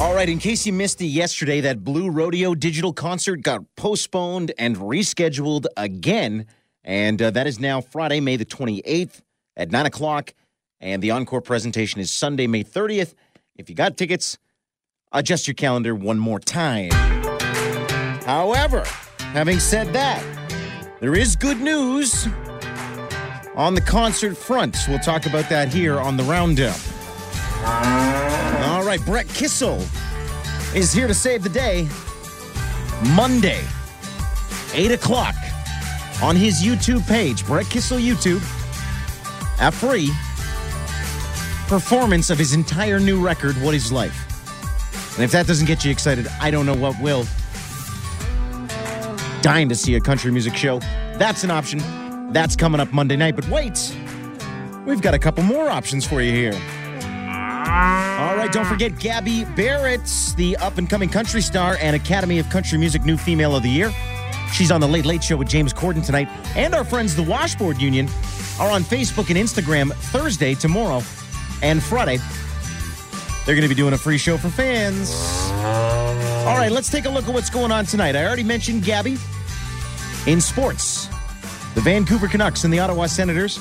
All right, in case you missed it yesterday, that Blue Rodeo digital concert got postponed and rescheduled again. And uh, that is now Friday, May the 28th at 9 o'clock. And the encore presentation is Sunday, May 30th. If you got tickets, adjust your calendar one more time. However, having said that, there is good news on the concert front. We'll talk about that here on the Roundup. Right, Brett Kissel is here to save the day. Monday, 8 o'clock, on his YouTube page, Brett Kissel YouTube, a free performance of his entire new record, What is Life? And if that doesn't get you excited, I don't know what will. Dying to see a country music show. That's an option. That's coming up Monday night. But wait, we've got a couple more options for you here. All right, don't forget Gabby Barrett, the up and coming country star and Academy of Country Music New Female of the Year. She's on the Late Late Show with James Corden tonight. And our friends, the Washboard Union, are on Facebook and Instagram Thursday, tomorrow, and Friday. They're going to be doing a free show for fans. All right, let's take a look at what's going on tonight. I already mentioned Gabby. In sports, the Vancouver Canucks and the Ottawa Senators,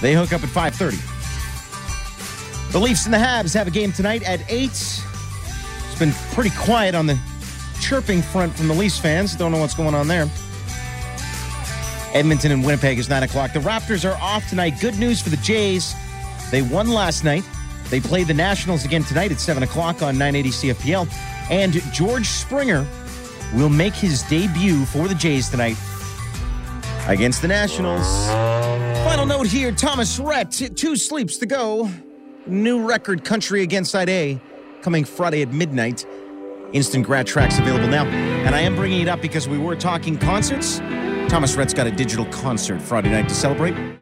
they hook up at 530. The Leafs and the Habs have a game tonight at 8. It's been pretty quiet on the chirping front from the Leafs fans. Don't know what's going on there. Edmonton and Winnipeg is 9 o'clock. The Raptors are off tonight. Good news for the Jays. They won last night. They play the Nationals again tonight at 7 o'clock on 980 CFPL. And George Springer will make his debut for the Jays tonight against the Nationals. Final note here Thomas Rhett, two sleeps to go. New record Country Again Side A coming Friday at midnight. Instant grad tracks available now. And I am bringing it up because we were talking concerts. Thomas Rhett's got a digital concert Friday night to celebrate.